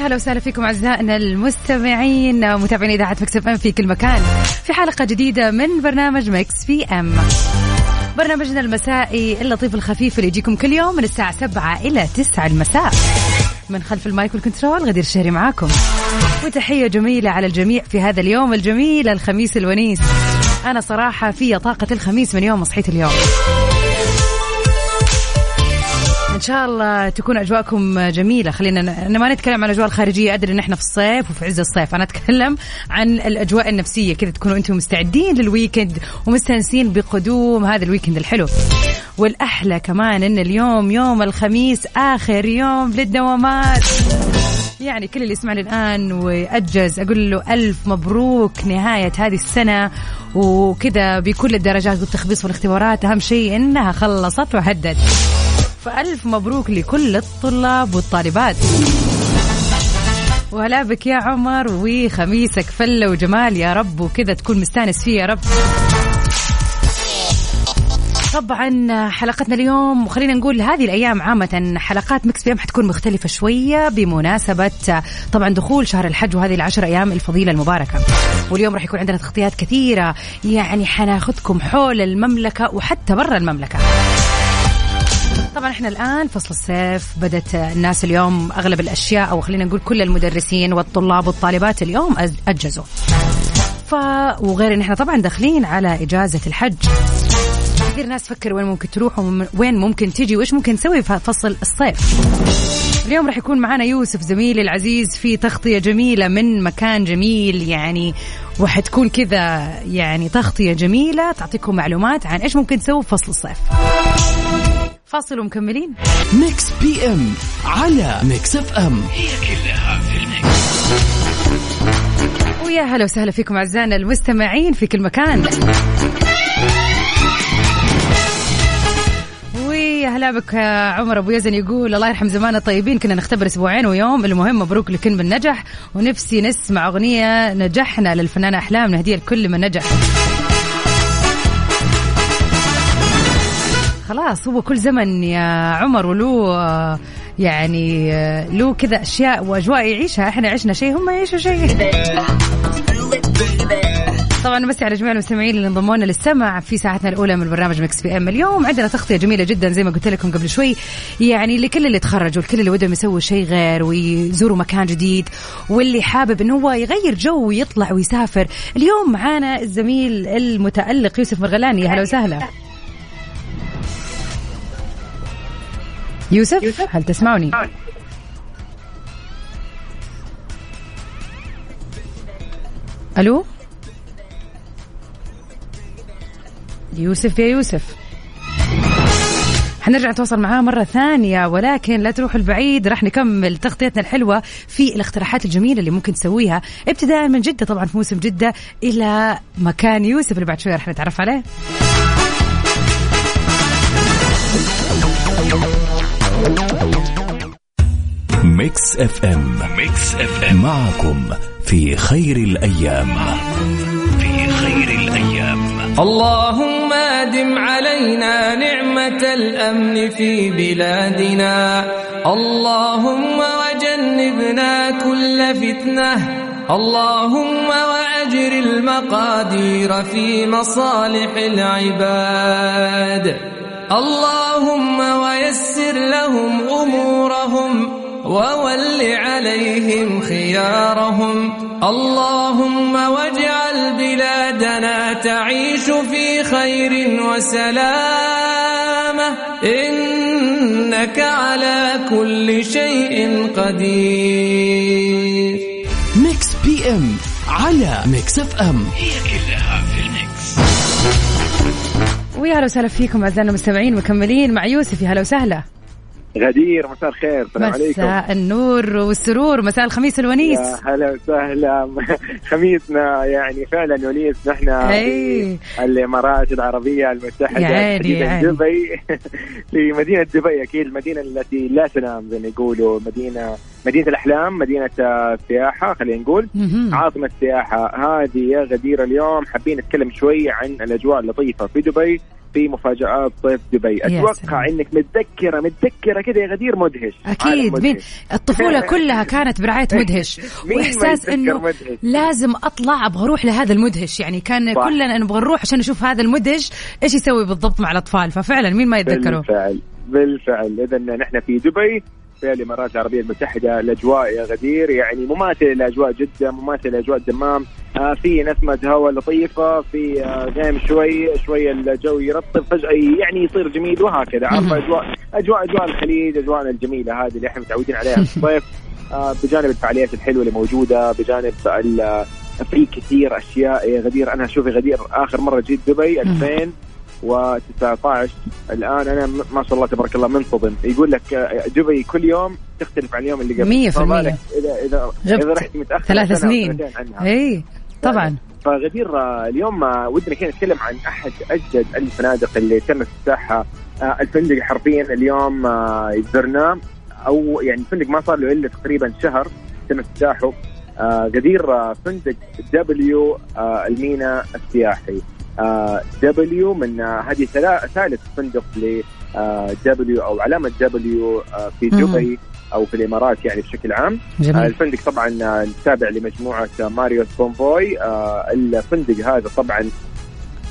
هلا وسهلا فيكم أعزائنا المستمعين متابعين إذاعة Mix FM في كل مكان. في حلقة جديدة من برنامج Mix PM. برنامجنا المسائي اللطيف الخفيف اللي يجيكم كل يوم من الساعة 7 إلى 9 المساء. من خلف ال mic وال control غدير الشهري معاكم. وتحية جميلة على الجميع في هذا اليوم الجميل الخميس الونيس. أنا صراحة في طاقة الخميس من يوم ما صحيت اليوم. إن شاء الله تكون أجواءكم جميلة. خلينا أنا ما نتكلم عن الأجواء الخارجية أدري إن إحنا في الصيف وفي عز الصيف. أنا أتكلم عن الأجواء النفسية. كذا تكونوا أنتم مستعدين لل weekend ومستانسين بقدوم هذا ال weekend الحلو. والأحلى كمان إن اليوم يوم الخميس آخر يوم للدوامات. يعني كل اللي يسمعني الآن وأجّز أقول له ألف مبروك نهاية هذه السنة. وكذا بكل الدرجات والتخبيص والإختبارات. أهم شيء إنها خلصت وهدت. فألف مبروك لكل الطلاب والطالبات. وهلا بك يا عمر وخميسك فلة وجمال يا رب وكذا تكون مستانس فيه يا رب. طبعا حلقتنا اليوم وخلينا نقول هذه الأيام عامة حلقات Mix PM حتكون مختلفة شوية بمناسبة طبعا دخول شهر الحج وهذه العشر أيام الفضيلة المباركة. واليوم راح يكون عندنا تغطيات كثيرة يعني حناخذكم حول المملكة وحتى برا المملكة. طبعا إحنا الآن فصل الصيف بدت الناس اليوم أغلب الأشياء أو خلينا نقول كل المدرسين والطلاب والطالبات اليوم اجازوا ف وغير إن إحنا طبعا داخلين على إجازة الحج. كثير ناس تفكر وين ممكن تروح وين ممكن تيجي وإيش ممكن تسوي في فصل الصيف. اليوم راح يكون معنا يوسف زميلي العزيز في تغطية جميلة من مكان جميل يعني وحتكون كذا يعني تغطية جميلة تعطيكم معلومات عن إيش ممكن تسوي في فصل الصيف. فاصل ومكملين. Mix PM على Mix FM. ويا هلا وسهلا فيكم أعزائنا المستمعين في كل مكان. ويا هلا بك عمر أبو يزن يقول الله يرحم زمان الطيبين كنا نختبر أسبوعين ويوم المهم مبروك لكل من نجح ونفسي نسمع أغنية نجحنا للفنانة أحلام نهديها لكل من نجح. خلاص هو كل زمن يا عمر وله آه، يعني آه، له كذا أشياء وأجواء يعيشها. إحنا عشنا شيء هم يعيشوا شيء. طبعا بس على جميع المستمعين اللي انضموا لنا للسمع في ساعتنا الأولى من برنامج Mix PM اليوم. عندنا تغطية جميلة جدا زي ما قلت لكم قبل شوي. يعني لكل اللي تخرجوا لكل اللي ودهم يسوي شيء غير ويزوروا مكان جديد واللي حابب إنه هو يغير جو ويطلع ويسافر. اليوم معانا الزميل المتألق يوسف مرغلاني. يا هلا وسهلا. يوسف هل تسمعني؟ ألو؟ يوسف يا يوسف. حنرجع نتواصل معاه مرة ثانية ولكن لا تروحوا البعيد. راح نكمل تغطيتنا الحلوة في الاقتراحات الجميلة اللي ممكن تسويها. ابتداء من جدة طبعا في موسم جدة إلى مكان يوسف اللي بعد شوية راح نتعرف عليه. Mix FM. Mix FM. معكم في خير الأيام. في خير الأيام. اللهم أدم علينا نعمة الأمن في بلادنا. اللهم وجنبنا كل فتنة. اللهم وأجرِ المقادير في مصالح العباد. اللهم ويسر لهم أمورهم وولّ عليهم خيارهم. اللهم واجعل بلادنا تعيش في خير وسلامة إنك على كل شيء قدير. Mix PM على Mix FM ويا هلا وسهلا فيكم أعزائنا المستمعين مكملين مع يوسف يا هلا وسهلا. غدير مساء الخير السلام عليكم. مساء النور والسرور مساء الخميس الونيس. هلا وسهلا. خميسنا يعني فعلا ونيس. نحن. في الإمارات العربية المتحدة يا عيني. دبي. في مدينة دبي أكيد المدينة التي لا تنام زي ما يقولوا. مدينة مدينة الأحلام مدينة السياحة خلينا نقول. مهم. عاصمة السياحة هذه يا غدير اليوم. حابين نتكلم شوي عن الأجواء اللطيفة في دبي. في مفاجآت صيف دبي. سلام. إنك متذكرة متذكرة كده يا غدير مدهش. أكيد. مدهش. مين؟ الطفولة كلها كانت برعاية مدهش. وإحساس إنه مدهش؟ لازم أطلع أبغى أروح لهذا المدهش. يعني كان صح. كلنا نبغى نروح عشان نشوف هذا المدهش. إيش يسوي بالضبط مع الأطفال؟ ففعلا مين ما يتذكره؟ بالفعل. بالفعل. إذا نحن في دبي. في الإمارات العربية المتحدة الأجواء يا غدير. يعني مماثله لاجواء جده مماثله لاجواء الدمام. آه، في نسمة هواء لطيفة في آه، غيم شوي شوي الجو يرطب فجأة يعني يصير جميل وهكذا. عارفة أجواء أجواء أجواء الخليج اجواءنا الجميلة هذه اللي إحنا متعودين عليها. في طيب، الصيف آه، بجانب الفعاليات الحلوة اللي موجودة بجانب في كثير أشياء يا غدير. أنا شوفي غدير آخر مرة جيت دبي 2000 و19 الآن أنا ما شاء الله تبارك الله منتظم. يقول لك آه، دبي كل يوم تختلف عن اليوم اللي قبل. 100% اذا اذا إذا رحت متأخر ثلاث سنين. اي طبعا. طيب، فغدير آه، اليوم آه، ودنا كذا نتكلم عن أحد أجدد الفنادق اللي تم افتتاحها. الفندق حرفيا اليوم زرناه أو يعني الفندق ما صار له إلا تقريبا شهر تم افتتاحه. غدير فندق W المينا السياحي. W من آه، هذه ثالث فندق ل W أو علامة W في. دبي أو في الإمارات يعني بشكل عام. آه، جميل الفندق طبعا آه، تابع لمجموعة آه، Marriott Bonvoy آه، الفندق هذا طبعا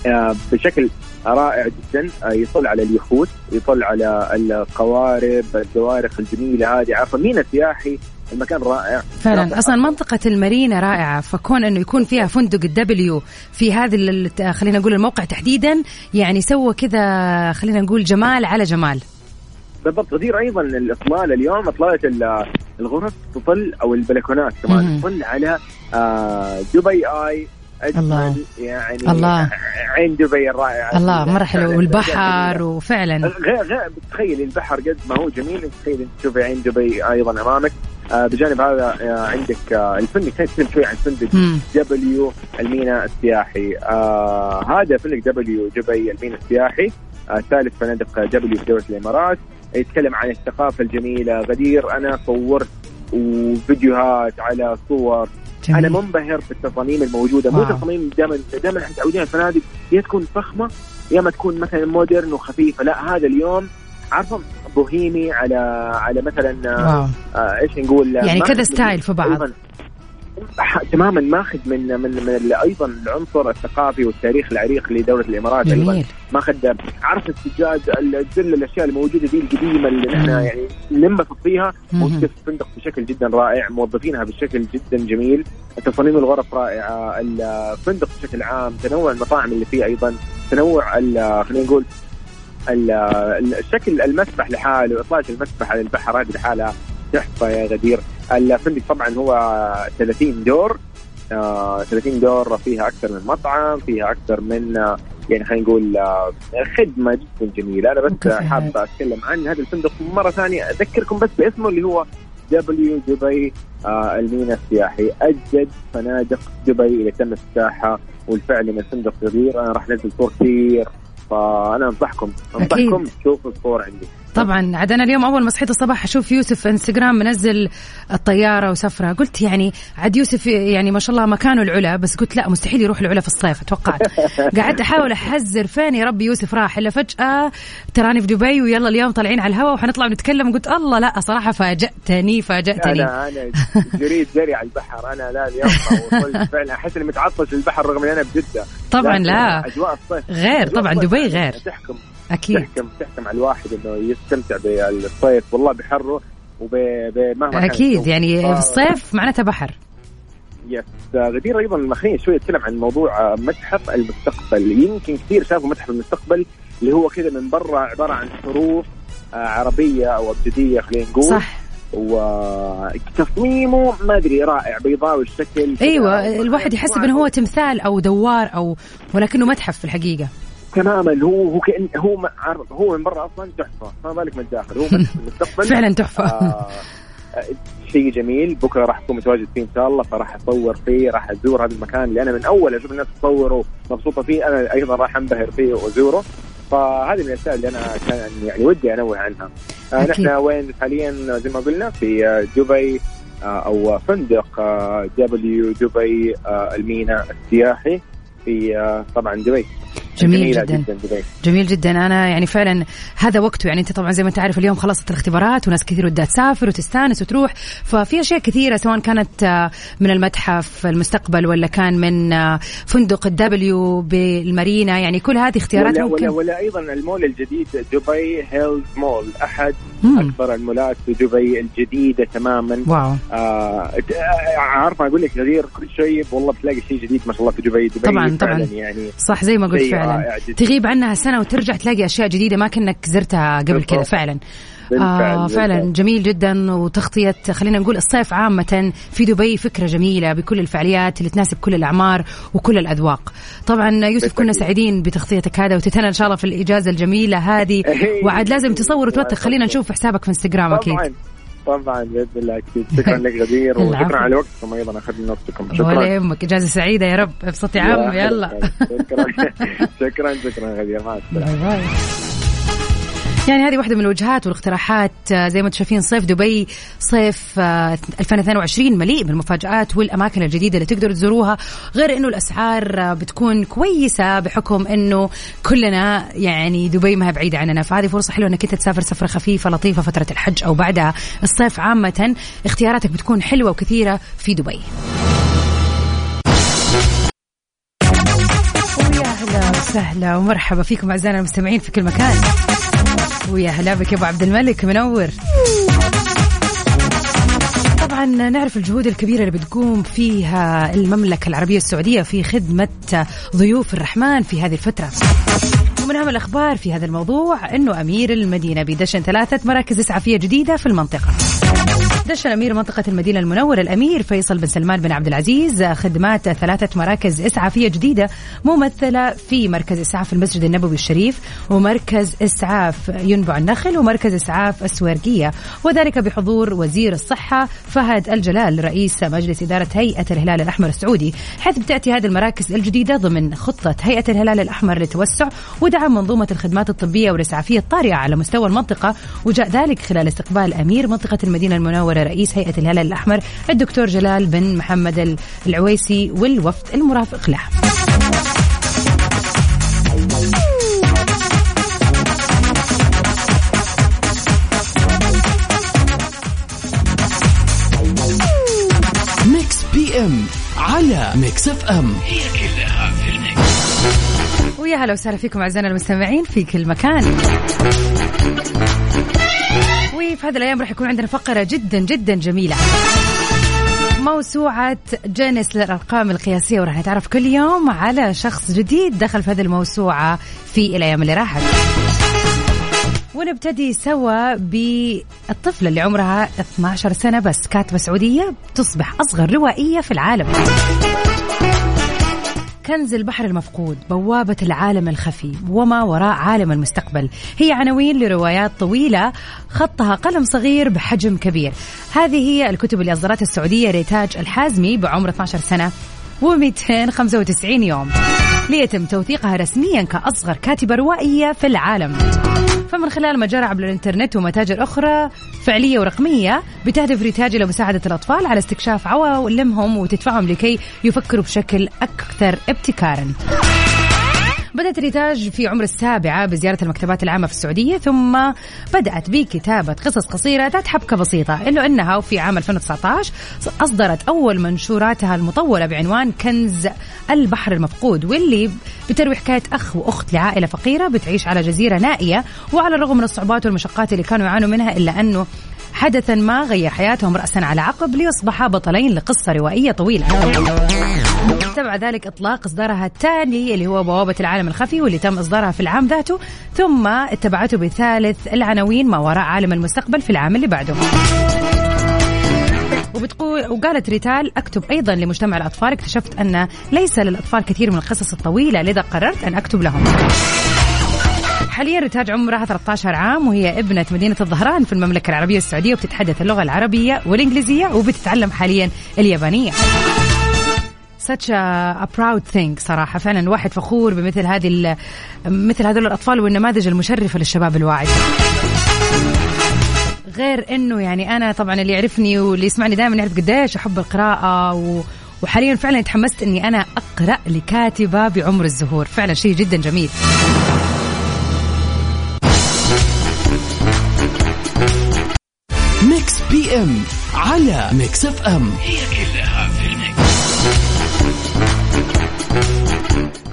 آه، بشكل رائع جدا آه، يطل على اليخوت يطل على القوارب الزوارق الجميلة هذه. عارفه مينا سياحي المكان رائع. فعلا. أصلا منطقة المارينا رائعة فكون إنه يكون فيها فندق ال W في هذا ال- خلينا نقول الموقع تحديدا يعني سوى كذا خلينا نقول جمال على جمال. بالضبط. غدير أيضا الاطلاله اليوم اطلاله ال- الغرف تطل أو البلكونات كمان. تطل على آه، Dubai Eye الله. يعني الله. عين دبي الرائعة. الله مرة. حلو والبحر وفعلا. غير غير بتخيل البحر قد ما هو جميل تخيل انت تشوفي عين دبي أيضا أمامك. بجانب هذا آه عندك آه الفندق خلينا نتكلم شوي عن فندق. W المينا السياحي. آه هذا فندق W دبي المينا السياحي. آه ثالث فنادق W في دولة الإمارات. يتكلم عن الثقافة الجميلة. غدير أنا صورت وفيديوهات على صور. جميل. أنا منبهر بالتصاميم الموجودة. مو. تصاميم دائما دائما إحنا متعودين الفنادق. يا تكون فخمة يا ما تكون مثلا modern وخفيفة. لا هذا اليوم عارفه بوهيمي على على مثلا wow آه إيش نقول يعني كذا style في بعض. تماما ماخذ من من من أيضا العنصر الثقافي والتاريخ العريق لدولة الإمارات أيضا جميل ماخذ عارف السجاد الزل الأشياء الموجودة دي القديمة اللي نحن. يعني ننبسط فيها. موجوده في الفندق بشكل جدا رائع موظفينها بشكل جدا جميل تصاميم الغرف رائعة الفندق بشكل عام تنوع المطاعم اللي فيه أيضا تنوع خلينا نقول ال- الشكل المسبح لحاله اطلاله المسبح على البحر هذه لحالها تحفه يا غدير. الفندق طبعا هو 30 دور. آه 30 دور فيها أكثر من مطعم فيها أكثر من آه، يعني خلينا نقول آه، خدمة جدا جميلة. أنا بس وكافيهات. حاب أتكلم عن هذا الفندق مرة ثانية. أذكركم بس باسمه اللي هو دبليو دبي آه المينا السياحي. أجدد فنادق دبي اللي تم افتتاحها والفعل من فندق كبير أنا راح أنزل صور كثير. فأنا أنصحكم أنصحكم تشوفوا الصور عندي. طبعا. عاد أنا اليوم أول ما صحيت الصباح أشوف يوسف في إنستغرام منزل الطيارة وسفرة. قلت يعني عاد يوسف يعني ما شاء الله مكانه العلا بس قلت لا مستحيل يروح العلا في الصيف أتوقع قعدت أحاول أحذر فين يا ربي يوسف راح. إلا فجأة تراني في دبي ويلا اليوم طالعين على الهواء وحنطلع ونتكلم. قلت الله لا صراحة فاجأتني فاجأتني. أنا أنا جريت جري على البحر. أنا لا اليوم فعلا. أحس إني متعطش للبحر رغم إني أنا بجدة. طبعا لا. أجواء الصيف غير طبعا دبي غير. تحكم. أكيد. تحكم تحكم على الواحد إنه يستمتع بالصيف. والله بحره وبمهما أكيد. يعني في الصيف معناتها بحر. يس غدير أيضا خليني شوي اتكلم عن موضوع متحف المستقبل. يمكن كثير شافوا متحف المستقبل اللي هو كذا من برا عبارة عن حروف آه، عربية أو أبجدية خلينا نقول. صح. وتصميمه ما أدري رائع بيضاوي الشكل. أيوه الواحد يحسب انه هو تمثال أو دوار أو ولكنه متحف في الحقيقة. تماما. هو هو كأن هو هو من برا أصلا تحفة. ما بالك من الداخل. هو بس المستقبل فعلا تحفة. آه شيء جميل. بكرة راح اكون متواجد فيه إن شاء الله فراح أصور فيه راح أزور هذا المكان اللي أنا من أول أشوف الناس تصوره مبسوطة فيه. أنا أيضا راح أنبهر فيه وأزوره. فهذه من الأشياء اللي أنا كان يعني ودي أنوه عنها. آه. نحن وين حاليا؟ زي ما قلنا في آه، دبي آه، أو فندق آه، دبليو دبي آه، الميناء السياحي في آه، طبعا دبي. جميل جميلة جدا. جدا جميل جدا. أنا يعني فعلا هذا وقته يعني أنت طبعا زي ما أنت عارف اليوم خلصت الاختبارات وناس كثير ودها تسافر وتستانس وتروح. ففي أشياء كثيرة سواء كانت آه، من المتحف المستقبل ولا كان من آه، فندق ال W بالمارينا. يعني كل هذه اختيارات ولا, ممكن. ولا, ولا أيضا المول الجديد Dubai Hills Mall. أحد مم. أكبر المولات في دبي الجديدة تماما. wow. آه آه، عارفه أقول لك غدير كل شيء. والله بتلاقي شيء جديد ما شاء الله في دبي. دبي طبعاً، فعلا طبعاً. يعني صح زي ما قلت شيء فعلا. تغيب عنها سنة وترجع تلاقي أشياء جديدة ما كأنك زرتها قبل. كذا فعلا بالفعل، آه فعلا بالفعل. جميل جدا وتغطية خلينا نقول الصيف عامة في دبي فكرة جميلة بكل الفعاليات اللي تناسب كل الأعمار وكل الأذواق طبعا يوسف كنا بالتأكيد. سعيدين بتغطيتك هذا وتتنا إن شاء الله في الإجازة الجميلة هذه إيه. وعاد لازم تصور وتوثق خلينا نشوف حسابك في إنستغرام أكيد طبعا بإذن الله أكيد. شكرا لك غدير. وشكرا على وقتكم أيضا أخذنا وقتكم ولا شكرا يهمك إجازة سعيدة يا رب ابسط يا عم يلا. شكرا. شكرا شكرا غدير. مع السلامة. يعني هذه واحدة من الوجهات والاقتراحات آه، زي ما أنتم شايفين صيف دبي صيف آه، 2022 مليء بالمفاجآت والأماكن الجديدة اللي تقدروا تزوروها غير إنه الأسعار آه، بتكون كويسة بحكم إنه كلنا يعني دبي ما هي بعيدة عننا. فهذه فرصة حلوة إنك أنت تسافر سفرة خفيفة لطيفة فترة الحج أو بعدها الصيف عامة. اختياراتك بتكون حلوة وكثيرة في دبي. وسهلا ومرحبا فيكم أعزائنا المستمعين في كل مكان. ويا هلا بك يا أبو عبد الملك منور. طبعا نعرف الجهود الكبيرة اللي بتقوم فيها المملكة العربية السعودية في خدمة ضيوف الرحمن في هذه الفترة. ومن أهم الأخبار في هذا الموضوع إنه أمير المدينة بدشن ثلاثة مراكز إسعافية جديدة في المنطقة. دشن أمير منطقة المدينة المنورة الأمير فيصل بن سلمان بن عبد العزيز خدمات ثلاثة مراكز إسعافية جديدة ممثلة في مركز إسعاف المسجد النبوي الشريف ومركز إسعاف ينبع النخل ومركز إسعاف السويرقية وذلك بحضور وزير الصحة فهد الجلال رئيس مجلس إدارة هيئة الهلال الأحمر السعودي. حيث بتأتي هذه المراكز الجديدة ضمن خطة هيئة الهلال الأحمر للتوسع ودعم منظومة الخدمات الطبية والإسعافية الطارئة على مستوى المنطقة وجاء ذلك خلال استقبال أمير منطقة المدينة المنورة رئيس هيئة الهلال الأحمر الدكتور جلال بن محمد العويسي والوفد المرافق له. Mix PM على Mix FM هي كلها في ال mix. ويا هلا وسهلا فيكم أعزائنا المستمعين في كل مكان. وفي هذه الأيام راح يكون عندنا فقرة جدا جدا جميلة. موسوعة جينيس للأرقام القياسية وراح نتعرف كل يوم على شخص جديد دخل في هذه الموسوعة في الأيام اللي راحت ونبتدي سوا بالطفلة اللي عمرها 12 سنة بس كاتبة سعودية تصبح أصغر روائية في العالم كنز البحر المفقود بوابة العالم الخفي وما وراء عالم المستقبل. هي عناوين لروايات طويلة خطها قلم صغير بحجم كبير. هذه هي الكتب اللي أصدرتها السعودية ريتاج الحازمي بعمر 12 سنة و295 يوم. ليتم توثيقها رسميا كأصغر كاتبة روائية في العالم. فمن خلال ما جرى عبر الإنترنت ومتاجر أخرى فعلية ورقمية بتهدف ريتاج إلى مساعده الأطفال على استكشاف عوالمهم وتدفعهم لكي يفكروا بشكل أكثر ابتكارا. بدأت ريتاج في عمر السابعة بزيارة المكتبات العامة في السعودية ثم بدأت بكتابة قصص قصيرة ذات حبكة بسيطة إلا أنها وفي عام 2019 أصدرت أول منشوراتها المطولة بعنوان كنز البحر المفقود واللي بتروي حكاية أخ وأخت لعائلة فقيرة بتعيش على جزيرة نائية وعلى الرغم من الصعوبات والمشقات اللي كانوا يعانوا منها إلا أنه حدثا ما غير حياتهم رأسا على عقب ليصبحا بطلين لقصة روائية طويلة. تبع ذلك إطلاق إصدارها التالي اللي هو بوابة العالم الخفي واللي تم إصدارها في العام ذاته ثم اتبعته بثالث العناوين ما وراء عالم المستقبل في العام اللي بعده. وبتقول وقالت ريتال أكتب أيضا لمجتمع الأطفال اكتشفت أن ليس للأطفال كثير من القصص الطويلة لذا قررت أن أكتب لهم. حاليا ريتاج عمرها 13 عام وهي ابنة مدينة الظهران في المملكة العربية السعودية وبتتحدث اللغة العربية والإنجليزية وبتتعلم حاليا اليابانية. Such a, a proud thing صراحة. فعلا الواحد فخور بمثل هذه مثل هذول الأطفال والنماذج المشرفة للشباب الواعي. غير إنه يعني أنا طبعا اللي يعرفني واللي يسمعني دائما يعرف قديش أحب القراءة و وحاليا فعلا تحمست اني أنا أقرأ لكاتبة بعمر الزهور. فعلا شيء جدا جميل. بي إم على ميكس إف إم. هي كلها في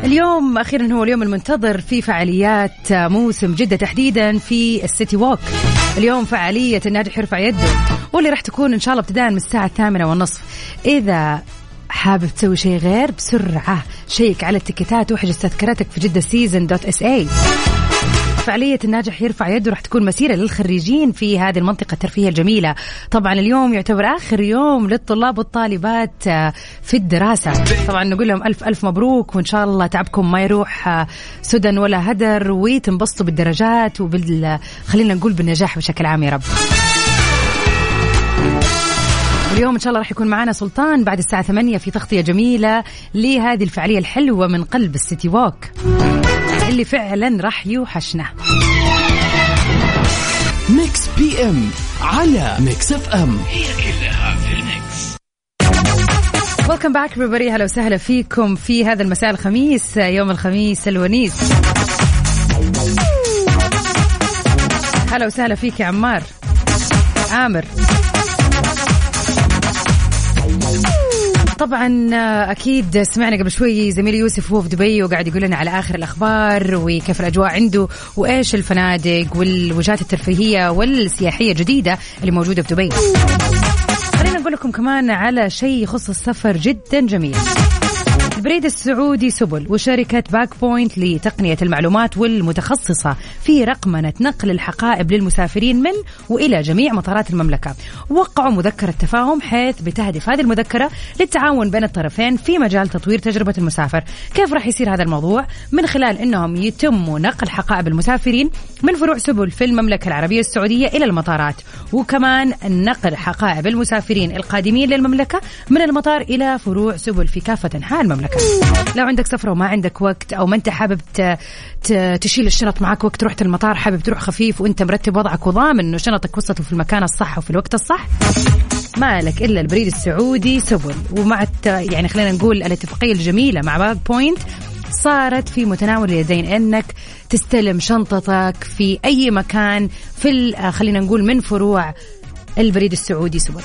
اليوم أخيرا هو اليوم المنتظر في فعاليات موسم جدة تحديدا في ال City Walk. اليوم فعالية الناجح يرفع يده واللي راح تكون إن شاء الله ابتداء من الساعة الثامنة والنصف. إذا حابب تسوي شيء غير بسرعة check على ال ticket ات واحجز تذكرتك في Jeddah Season dot SA فعالية الناجح يرفع يده راح تكون مسيرة للخريجين في هذه المنطقة الترفيهية الجميلة. طبعا اليوم يعتبر آخر يوم للطلاب والطالبات آه، في الدراسة. طبعا نقول لهم ألف ألف مبروك وإن شاء الله تعبكم ما يروح آه، سدى ولا هدر وتنبسطوا بالدرجات وبال خلينا نقول بالنجاح بشكل عام يا رب. اليوم إن شاء الله راح يكون معنا سلطان بعد الساعة 8 في تغطية جميلة لهذه الفعالية الحلوة من قلب السيتي ووك. اللي فعلا راح يوحشنا. Mix PM على Mix FM هي كلها في ال mix welcome back everybody. هلا وسهلا فيكم في هذا المساء الخميس يوم الخميس الونيس. هلا وسهلا فيك يا عمار. عامر. طبعا أكيد سمعنا قبل شوي زميلي يوسف وهو في دبي وقاعد يقول لنا على آخر الأخبار وكيف الأجواء عنده وإيش الفنادق والوجهات الترفيهية والسياحية الجديدة اللي موجودة في دبي. خلينا نقول لكم كمان على شيء يخص السفر جدا جميل. البريد السعودي سبل وشركة Bag Point لتقنية المعلومات والمتخصصة في رقمنة نقل الحقائب للمسافرين من وإلى جميع مطارات المملكة. وقعوا مذكرة تفاهم حيث بتهدف هذه المذكرة للتعاون بين الطرفين في مجال تطوير تجربة المسافر. كيف راح يصير هذا الموضوع؟ من خلال أنهم يتم نقل حقائب المسافرين من فروع سبل في المملكة العربية السعودية إلى المطارات وكمان نقل حقائب المسافرين القادمين للمملكة من المطار إلى فروع سبل في كافة أنحاء المملكة. لو عندك سفرة وما عندك وقت أو ما أنت حابب. تشيل الشنط معك وقت رحت المطار حابب تروح خفيف وأنت مرتب وضعك وضامن أنه شنطك وصلت في المكان الصح وفي الوقت الصح ما لك إلا البريد السعودي سبل ومع الت... يعني خلينا نقول الاتفاقية الجميلة مع Bag Point صارت في متناول اليدين إنك تستلم شنطتك في أي مكان في خلينا نقول من فروع البريد السعودي سبل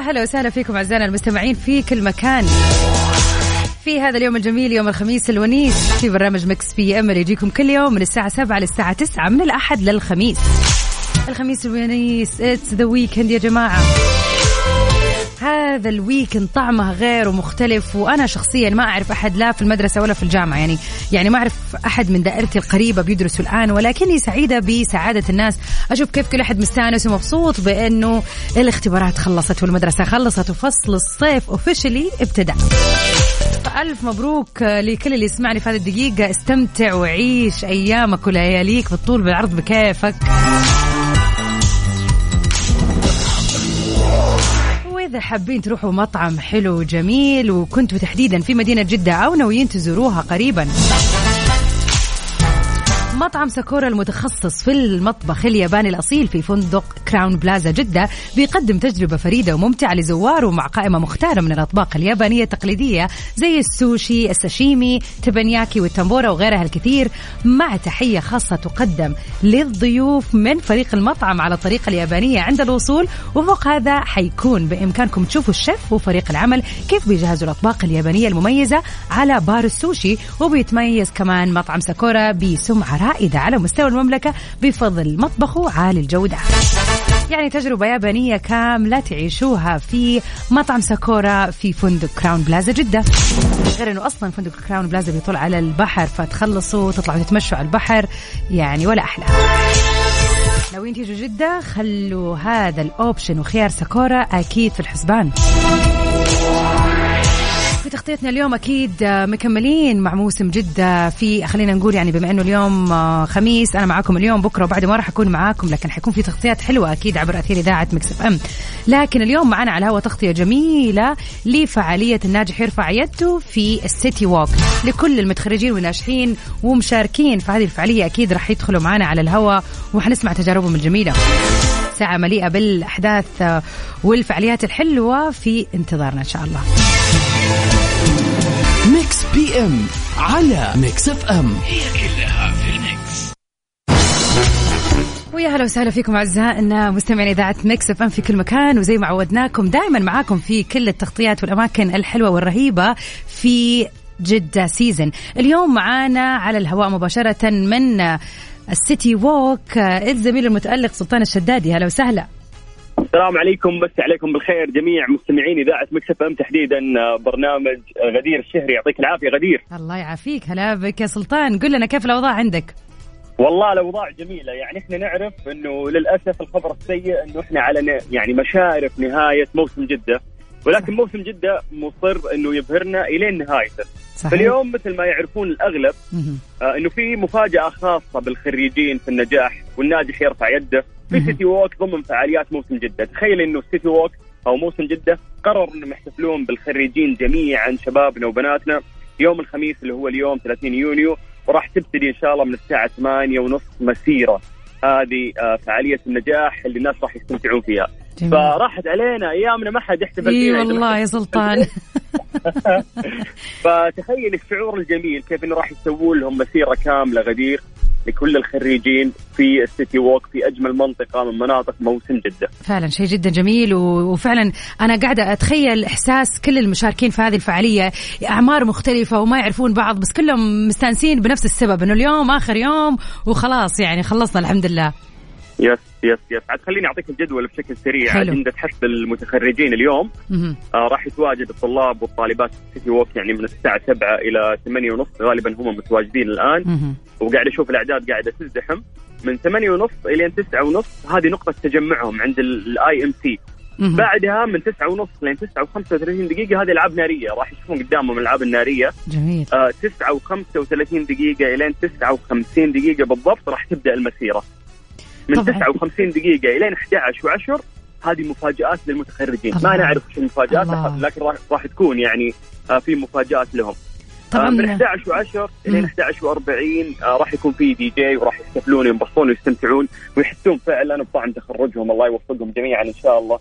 هلا وسهلا فيكم أعزائنا المستمعين في كل مكان. في هذا اليوم الجميل يوم الخميس الونيس في برنامج Mix PM اللي يجيكم كل يوم من الساعة 7 للساعة 9 من الأحد للخميس. الخميس الونيس it's the weekend يا جماعة. هذا ال weekend طعمه غير ومختلف وأنا شخصيا ما أعرف أحد لا في المدرسة ولا في الجامعة. يعني يعني ما أعرف أحد من دائرتي القريبة بيدرسوا الآن ولكني سعيدة بسعادة الناس. أشوف كيف كل أحد مستأنس ومبسوط بأنه الاختبارات خلصت والمدرسة خلصت وفصل الصيف اوفيشلي ابتدى فألف مبروك لكل اللي يسمعني في هذه الدقيقة. استمتع وعيش أيامك ولياليك بالطول بالعرض بكيفك. وإذا حابين تروحوا مطعم حلو وجميل وكنتوا تحديدا في مدينة جدة أو ناويين تزوروها قريبا. مطعم ساكورا المتخصص في المطبخ الياباني الأصيل في فندق Crowne Plaza جدة بيقدم تجربة فريدة وممتعة لزواره مع قائمة مختارة من الأطباق اليابانية التقليدية زي السوشي الساشيمي تبنياكي والتمبورا وغيرها الكثير مع تحية خاصة تقدم للضيوف من فريق المطعم على الطريقة اليابانية عند الوصول وفوق هذا حيكون بإمكانكم تشوفوا الشيف وفريق العمل كيف بيجهزوا الأطباق اليابانية المميزة على بار السوشي وبيتميز كمان مطعم ساكورا بسمعة رائدة على مستوى المملكة بفضل مطبخه عالي الجودة. يعني تجربة يابانية كاملة تعيشوها في مطعم ساكورا في فندق Crowne Plaza جدة. غير إنه أصلا فندق Crowne Plaza بيطل على البحر فتخلصوا تطلعوا تتمشوا على البحر يعني ولا أحلى. ناويين تيجوا جدة خلوا هذا ال option وخيار ساكورا أكيد في الحسبان. تغطيتنا اليوم أكيد آه، مكملين مع موسم جدة في خلينا نقول يعني بما إنه اليوم آه، خميس أنا معاكم اليوم بكرة وبعد ما راح أكون معاكم لكن حيكون في تغطيات حلوة أكيد عبر أثير إذاعة Mix FM. لكن اليوم معنا على الهواء تغطية جميلة لفعالية الناجح يرفع يده في ال City Walk. لكل المتخرجين والناجحين ومشاركين في هذه الفعالية أكيد راح يدخلوا معنا على الهواء وحنسمع تجاربهم الجميلة. ساعة مليئة بالأحداث والفعاليات الحلوة في انتظارنا إن شاء الله. Mix PM على Mix FM. هي كلها في ال mix ويا هلا وسهلا فيكم أعزائنا مستمعين إذاعة Mix FM في كل مكان وزي ما عودناكم دائما معاكم في كل التغطيات والأماكن الحلوة والرهيبة في Jeddah Season اليوم معانا على الهواء مباشرة من ال City Walk الزميل المتألق سلطان الشدادي. هلا وسهلا. السلام عليكم بس عليكم بالخير جميع مستمعين إذاعة مكسف إم تحديدا آه، برنامج آه، غدير الشهري. يعطيك العافية غدير. الله يعافيك. هلا بك يا سلطان. قل لنا كيف الأوضاع عندك؟ والله الأوضاع جميلة. يعني إحنا نعرف إنه للأسف الخبر السيء إنه إحنا على يعني مشارف نهاية موسم جدة. ولكن موسم جدة مصر إنه يبهرنا إلين نهايته. صحيح. فاليوم مثل ما يعرفون الأغلب. آه، إنه في مفاجأة خاصة بالخريجين في النجاح والناجح يرفع يده. في. سيتي ووك ضمن فعاليات موسم جدة. تخيل إنه سيتي ووك أو موسم جدة قرروا إنهم يحتفلون بالخريجين جميعا شبابنا وبناتنا. يوم الخميس اللي هو اليوم 30 يونيو وراح تبتدي إن شاء الله من الساعة 8 ونص مسيرة. هذه آه، فعالية النجاح اللي الناس راح يستمتعون فيها. جميل. فراحت علينا أيامنا ما حد يحتفل إي والله يا سلطان. فتخيل الشعور الجميل كيف إنه راح يسوون لهم مسيرة كاملة غدير. لكل الخريجين في ال City Walk في أجمل منطقة من مناطق موسم جدة. فعلا شيء جدا جميل وفعلا أنا قاعدة أتخيل إحساس كل المشاركين في هذه الفعالية أعمار مختلفة وما يعرفون بعض بس كلهم مستانسين بنفس السبب إنه اليوم آخر يوم وخلاص يعني خلصنا الحمد لله yes yes yes. عاد خليني أعطيك الجدول بشكل سريع. حلو. اجنده حفل المتخرجين اليوم. آه راح يتواجد الطلاب والطالبات في ال City Walk يعني من الساعة 7 إلى 8 ونص. غالبا هم متواجدين الآن. مهم. وقاعد أشوف الأعداد قاعدة تزدحم. من 8 ونص إلى 9 ونص هذه نقطة تجمعهم عند ال IMC. بعدها من 9 ونص لين 9 و35 دقيقة هذه ألعاب نارية. راح يشوفون قدامهم الالعاب النارية. جميل. آه 9 و35 دقيقة الين 59 دقيقة بالضبط راح تبدأ المسيرة. من طبعاً. 59 دقيقة الين 11 و10 هذه مفاجآت للمتخرجين الله. ما نعرف وش المفاجآت. لكن راح راح تكون يعني آه في مفاجآت لهم طبعا آه، من 11 و10 الين مم. 11 و40 آه راح يكون في دي جي وراح يحتفلون وينبسطون ويستمتعون ويحسون فعلا بطعم تخرجهم الله يوفقهم جميعا إن شاء الله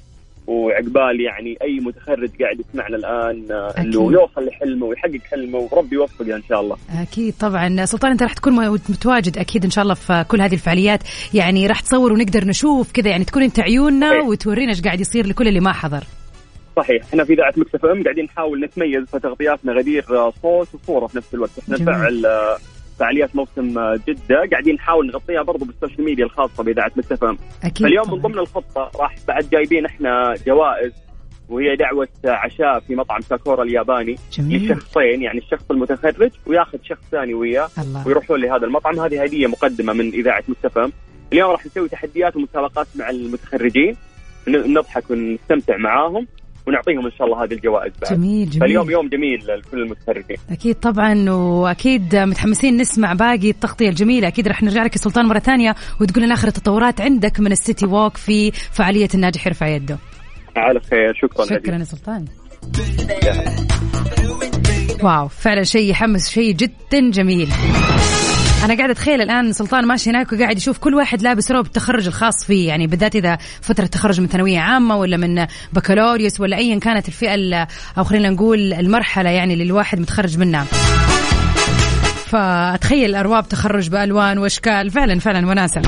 وعقبال يعني أي متخرج قاعد يسمعنا الآن آه،. إنه يوصل لحلمه ويحقق حلمه وربي يوفقه إن شاء الله. أكيد طبعا سلطان أنت راح تكون متواجد أكيد إن شاء الله في كل هذه الفعاليات يعني راح تصور ونقدر نشوف كذا يعني تكون أنت عيوننا صحيح. وتورينا إيش قاعد يصير لكل اللي ما حضر صحيح إحنا في اذاعه Mix FM قاعدين نحاول نتميز في تغطياتنا غدير آه، صوت وصورة في نفس الوقت إحنا. نفعل آه، فعاليات موسم آه، جدة. قاعدين نحاول نغطيها برضو بال social media الخاصة بإذاعة Mix FM أكيد فاليوم طبعاً. من ضمن الخطة راح بعد جايبين إحنا جوائز وهي دعوة عشاء في مطعم ساكورا الياباني. جميل. لشخصين يعني الشخص المتخرج وياخذ شخص ثاني وياه ويروحون لهذا المطعم. هذه هدية مقدمة من إذاعة Mix FM اليوم راح نسوي تحديات ومسابقات مع المتخرجين. نضحك ونستمتع معاهم. ونعطيهم إن شاء الله هذه الجوائز بعد. جميل جميل. فاليوم يوم جميل لكل المتخرجين أكيد طبعا وأكيد متحمسين نسمع باقي التغطية الجميلة. أكيد رح نرجع لك يا سلطان مرة ثانية وتقول لنا آخر التطورات عندك من السيتي ووك في فعالية الناجح يرفع يده. على خير. شكرا شكرا يا سلطان. واو فعلا شيء يحمس شيء جدا جميل. أنا قاعدة أتخيل الآن سلطان ماشي هناك وقاعد يشوف كل واحد لابس روب التخرج الخاص فيه. يعني بالذات إذا فترة تخرج من ثانوية عامة ولا من بكالوريوس ولا ايا كانت الفئة ال- أو خلينا نقول المرحلة يعني اللي الواحد متخرج منها. فأتخيل ارواب تخرج بألوان وأشكال. فعلا فعلا وناسة.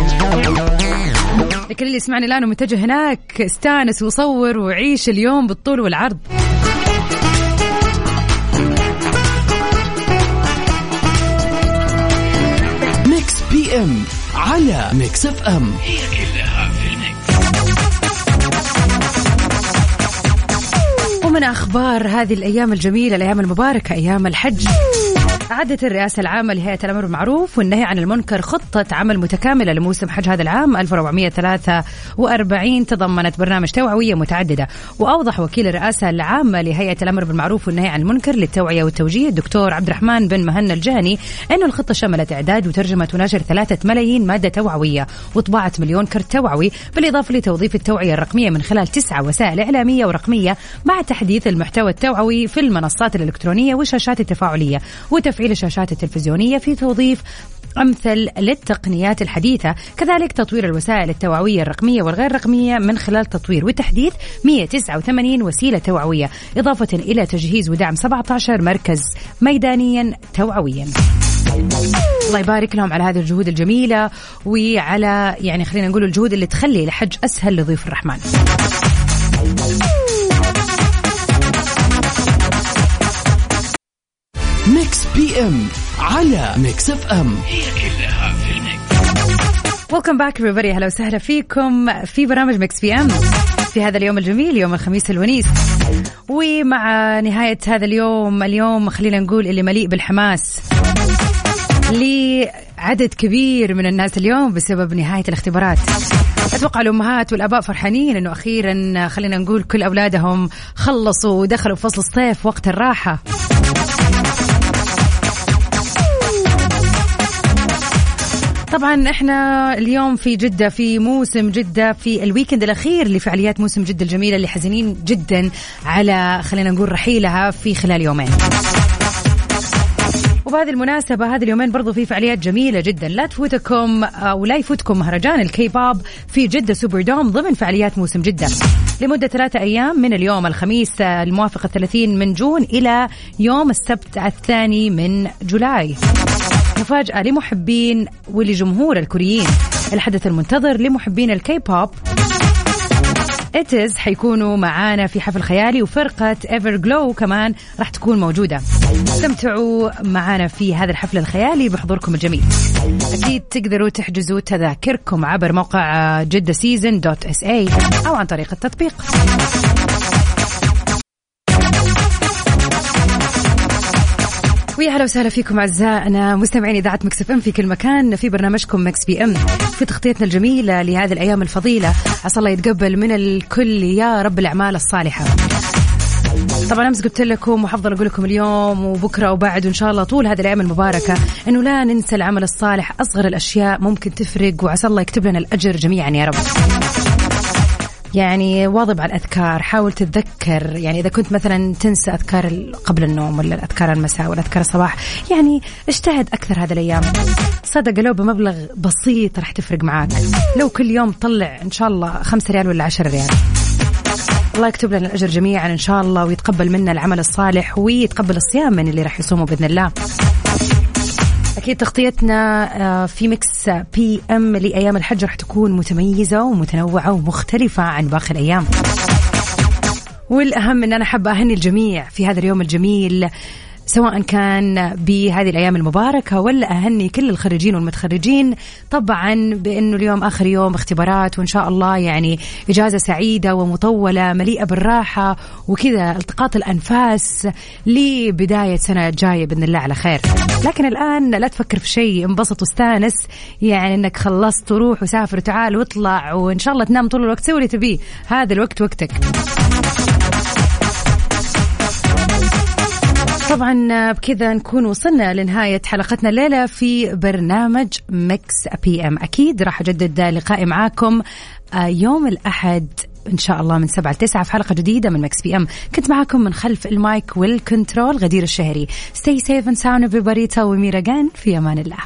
لكن اللي يسمعني الآن ومتجه هناك استانس وصور وعيش اليوم بالطول والعرض. PM على Mix FM هي كلها في ال mix. ومن أخبار هذه الأيام الجميلة الأيام المباركة أيام الحج أعدت الرئاسة العامة لهيئة الأمر بالمعروف والنهي عن المنكر خطة عمل متكاملة لموسم حج هذا العام 1443 تضمنت برنامج توعوية متعددة. وأوضح وكيل الرئاسة العامة لهيئة الأمر بالمعروف والنهي عن المنكر للتوعية والتوجيه الدكتور عبد الرحمن بن مهنا الجهني أن الخطة شملت إعداد وترجمة ونشر ثلاثة ملايين مادة توعوية وطباعة مليون كرت توعوي بالإضافة لتوظيف التوعية الرقمية من خلال تسعة وسائل إعلامية ورقمية مع تحديث المحتوى التوعوي في المنصات الإلكترونية والشاشات التفاعلية. وتفعيل الشاشات التلفزيونية في توظيف أمثل للتقنيات الحديثة كذلك تطوير الوسائل التوعوية الرقمية والغير رقمية من خلال تطوير وتحديث 189 وسيلة توعوية إضافة إلى تجهيز ودعم 17 مركز ميدانيا توعويا. الله يبارك لهم على هذه الجهود الجميلة وعلى يعني خلينا نقول الجهود اللي تخلي الحج أسهل لضيوف الرحمن. PM على Mix FM. هي كلها في ال mix welcome back أهلا وسهلا فيكم في برنامج Mix PM في هذا اليوم الجميل يوم الخميس الونيس ومع نهاية هذا اليوم اليوم خلينا نقول اللي مليء بالحماس لعدد كبير من الناس اليوم بسبب نهاية الاختبارات أتوقع الامهات والاباء فرحانين انه أخيرا خلينا نقول كل اولادهم خلصوا ودخلوا فصل الصيف وقت الراحه طبعا إحنا اليوم في جدة في موسم جدة في ال weekend الأخير لفعاليات موسم جدة الجميلة اللي حزينين جدا على خلينا نقول رحيلها في خلال يومين. وبهذه المناسبة هذه اليومين برضو في فعاليات جميلة جدا. لا تفوتكم أو لا يفوتكم مهرجان الكي باب في جدة Super Dome ضمن فعاليات موسم جدة. لمدة ثلاثة أيام من اليوم الخميس الموافق 30 من June إلى يوم السبت الثاني من July. مفاجأة لمحبين ولجمهور الكوريين. الحدث المنتظر لمحبين ال K-pop ATEEZ حيكونوا معانا في حفل خيالي وفرقة Everglow كمان راح تكون موجودة. استمتعوا معانا في هذا الحفل الخيالي بحضوركم الجميل. أكيد تقدروا تحجزوا تذاكركم عبر موقع جدة season dot SA أو عن طريق التطبيق. ويا هلا وسهلا فيكم أعزائنا مستمعين إذاعة Mix FM في كل مكان في برنامجكم Mix PM. في تغطيتنا الجميلة لهذه الأيام الفضيلة. عسى الله يتقبل من الكل يا رب الأعمال الصالحة. طبعا أمس قلت لكم وحفضل أقول لكم اليوم وبكرة وبعد وإن شاء الله طول هذه الأيام المباركة إنه لا ننسى العمل الصالح أصغر الأشياء ممكن تفرق وعسى الله يكتب لنا الأجر جميعا يا رب. يعني واظب على الأذكار. حاول تتذكر يعني إذا كنت مثلا تنسى أذكار قبل النوم ولا الأذكار المساء ولا أذكار الصباح يعني اجتهد أكثر هذه الأيام. صدق لو بمبلغ بسيط راح تفرق معاك. لو كل يوم طلع إن شاء الله خمسة ريال ولا عشرة ريال. الله يكتب لنا الأجر جميعا إن شاء الله ويتقبل منا العمل الصالح ويتقبل الصيام من اللي راح يصوموا بإذن الله. أكيد تغطيتنا آه، في Mix PM لأيام الحج راح تكون متميزة ومتنوعة ومختلفة عن باقي الأيام. والأهم أن أنا حابة أهني الجميع في هذا اليوم الجميل. سواء كان بهذه الأيام المباركة ولا أهني كل الخريجين والمتخرجين. طبعا بأنه اليوم آخر يوم اختبارات وإن شاء الله يعني إجازة سعيدة ومطولة مليئة بالراحة وكذا التقاط الأنفاس لبداية سنة جاية بإذن الله على خير. لكن الآن لا تفكر في شيء انبسط واستانس. يعني إنك خلصت وروح وسافر وتعال واطلع وإن شاء الله تنام طول الوقت. سوي اللي تبيه. هذا الوقت وقتك. طبعا بكذا نكون وصلنا لنهاية حلقتنا الليلة في برنامج Mix PM أكيد راح أجدد لقائي معاكم آه، يوم الأحد إن شاء الله من سبعة لتسعة في حلقة جديدة من Mix PM كنت معاكم من خلف ال mic وال control غدير الشهري. Stay safe and sound everybody. تسوي ميرا في أمان الله.